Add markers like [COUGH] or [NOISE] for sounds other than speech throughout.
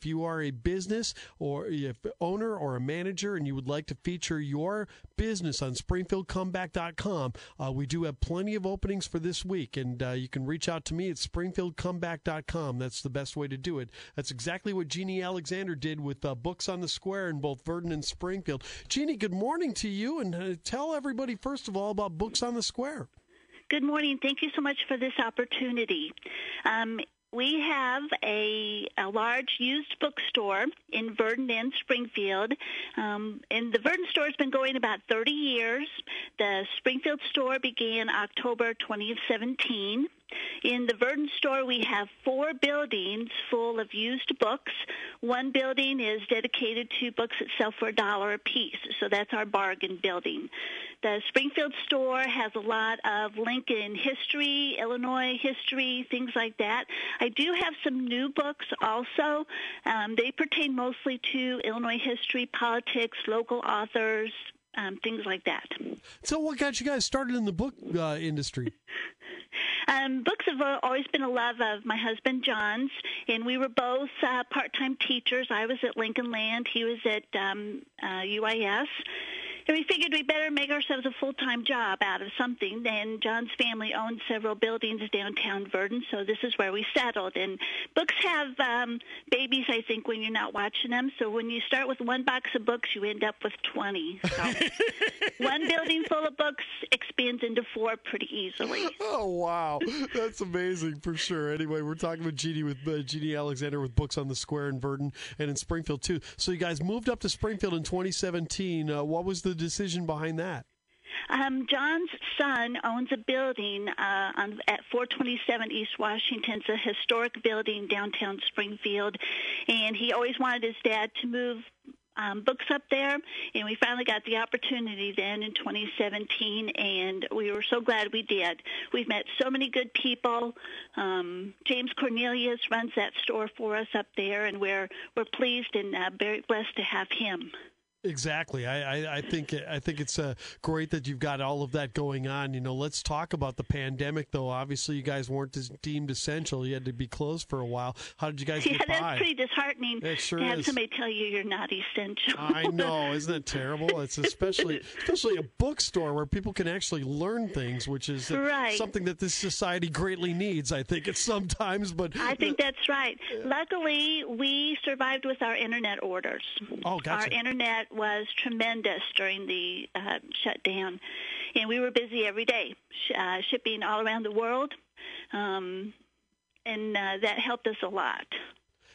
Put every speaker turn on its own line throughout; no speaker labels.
If you are a business or if owner or a manager and you would like to feature your business on SpringfieldComeback.com, uh, we do have plenty of openings for this week, and uh, you can reach out to me at SpringfieldComeback.com. That's the best way to do it. That's exactly what Jeannie Alexander did with uh, Books on the Square in both Virden and Springfield. Jeannie, good morning to you, and uh, tell everybody first of all about Books on the Square.
Good morning. Thank you so much for this opportunity. Um, we have a, a large used bookstore in Virden and Springfield. Um, and the Virden store has been going about 30 years. The Springfield store began October 2017. In the Virden store, we have four buildings full of used books. One building is dedicated to books that sell for a dollar a piece, so that's our bargain building. The Springfield store has a lot of Lincoln history, Illinois history, things like that. I do have some new books also. Um, they pertain mostly to Illinois history, politics, local authors, um, things like that.
So, what got you guys started in the book uh, industry?
Um, books have always been a love of my husband John's, and we were both uh, part-time teachers. I was at Lincoln Land; he was at um, uh, UIS. And we figured we better make ourselves a full-time job out of something. And John's family owns several buildings downtown Virden, so this is where we settled. And books have um, babies, I think, when you're not watching them. So when you start with one box of books, you end up with 20. So [LAUGHS] one building full of books expands into four pretty easily.
Oh, wow. That's amazing for sure. Anyway, we're talking with Jeannie with uh, Jeannie Alexander with Books on the Square in Virden and in Springfield, too. So you guys moved up to Springfield in 2017. Uh, what was the decision behind that?
Um, John's son owns a building uh, on, at 427 East Washington. It's a historic building downtown Springfield, and he always wanted his dad to move um, books up there, and we finally got the opportunity then in 2017, and we were so glad we did. We've met so many good people. Um, James Cornelius runs that store for us up there, and we're we're pleased and uh, very blessed to have him.
Exactly. I, I, I, think I think it's uh, great that you've got all of that going on. You know, let's talk about the pandemic, though. Obviously, you guys weren't deemed essential. You had to be closed for a while. How did you guys
yeah,
get
by? that's pretty disheartening
it sure
to have
is.
somebody tell you you're not essential.
I know, [LAUGHS] isn't that terrible? It's especially especially a bookstore where people can actually learn things, which is
right.
something that this society greatly needs. I think it's sometimes, but
I think that's right. Luckily, we survived with our internet orders.
Oh, gotcha.
Our internet was tremendous during the uh, shutdown, and we were busy every day, uh, shipping all around the world, um, and uh, that helped us a lot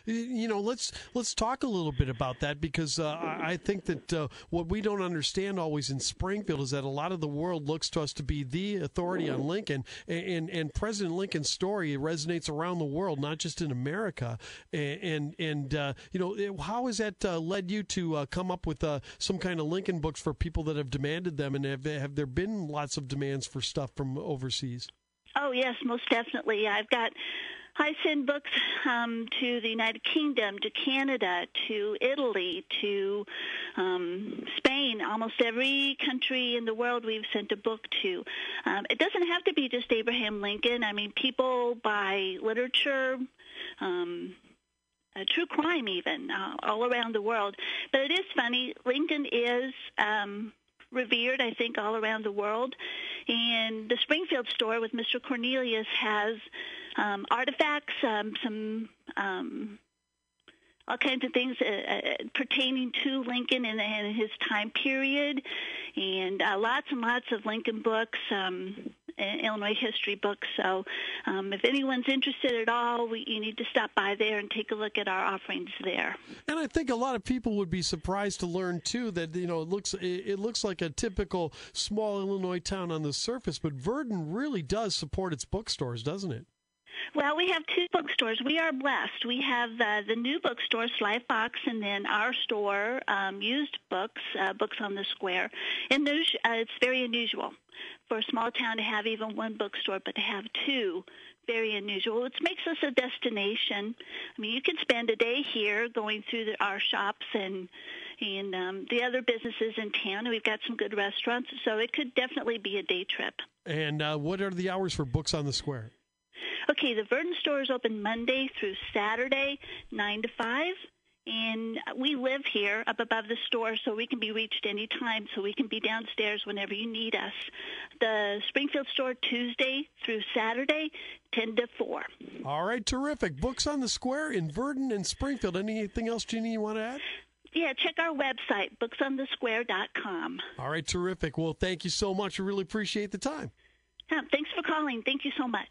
you know let's let's talk a little bit about that because uh, I think that uh, what we don't understand always in Springfield is that a lot of the world looks to us to be the authority on Lincoln, and and, and President Lincoln's story resonates around the world, not just in America. And and, uh, you know how has that uh, led you to uh, come up with uh, some kind of Lincoln books for people that have demanded them, and have have there been lots of demands for stuff from overseas?
Oh yes, most definitely. I've got I send books um, to the United Kingdom, to Canada, to Italy, to um, Spain. Almost every country in the world we've sent a book to. Um, it doesn't have to be just Abraham Lincoln. I mean, people buy literature. Um, uh, true crime, even uh, all around the world. But it is funny. Lincoln is um, revered, I think, all around the world. And the Springfield store with Mr. Cornelius has um, artifacts, um, some um, all kinds of things uh, uh, pertaining to Lincoln and, and, his time period, and uh, lots and lots of Lincoln books. Um, Illinois history books. So, um, if anyone's interested at all, we, you need to stop by there and take a look at our offerings there.
And I think a lot of people would be surprised to learn too that you know it looks it looks like a typical small Illinois town on the surface, but Virden really does support its bookstores, doesn't it?
Well, we have two bookstores. We are blessed. We have uh, the new bookstore, Sly Fox, and then our store, um, used books, uh, Books on the Square. And uh, it's very unusual for a small town to have even one bookstore, but to have two, very unusual. Which makes us a destination. I mean, you can spend a day here going through the, our shops and and um, the other businesses in town. We've got some good restaurants, so it could definitely be a day trip.
And uh, what are the hours for Books on the Square?
Okay, the Virden store is open Monday through Saturday, 9 to 5. and we live here up above the store so we can be reached anytime so we can be downstairs whenever you need us the springfield store tuesday through saturday 10 to 4
all right terrific books on the square in virden and springfield anything else jeannie you want to add
yeah, check our website, booksonthesquare.com.
All right, terrific. Well, thank you so much. We really appreciate the time.
thanks for calling. Thank you so much.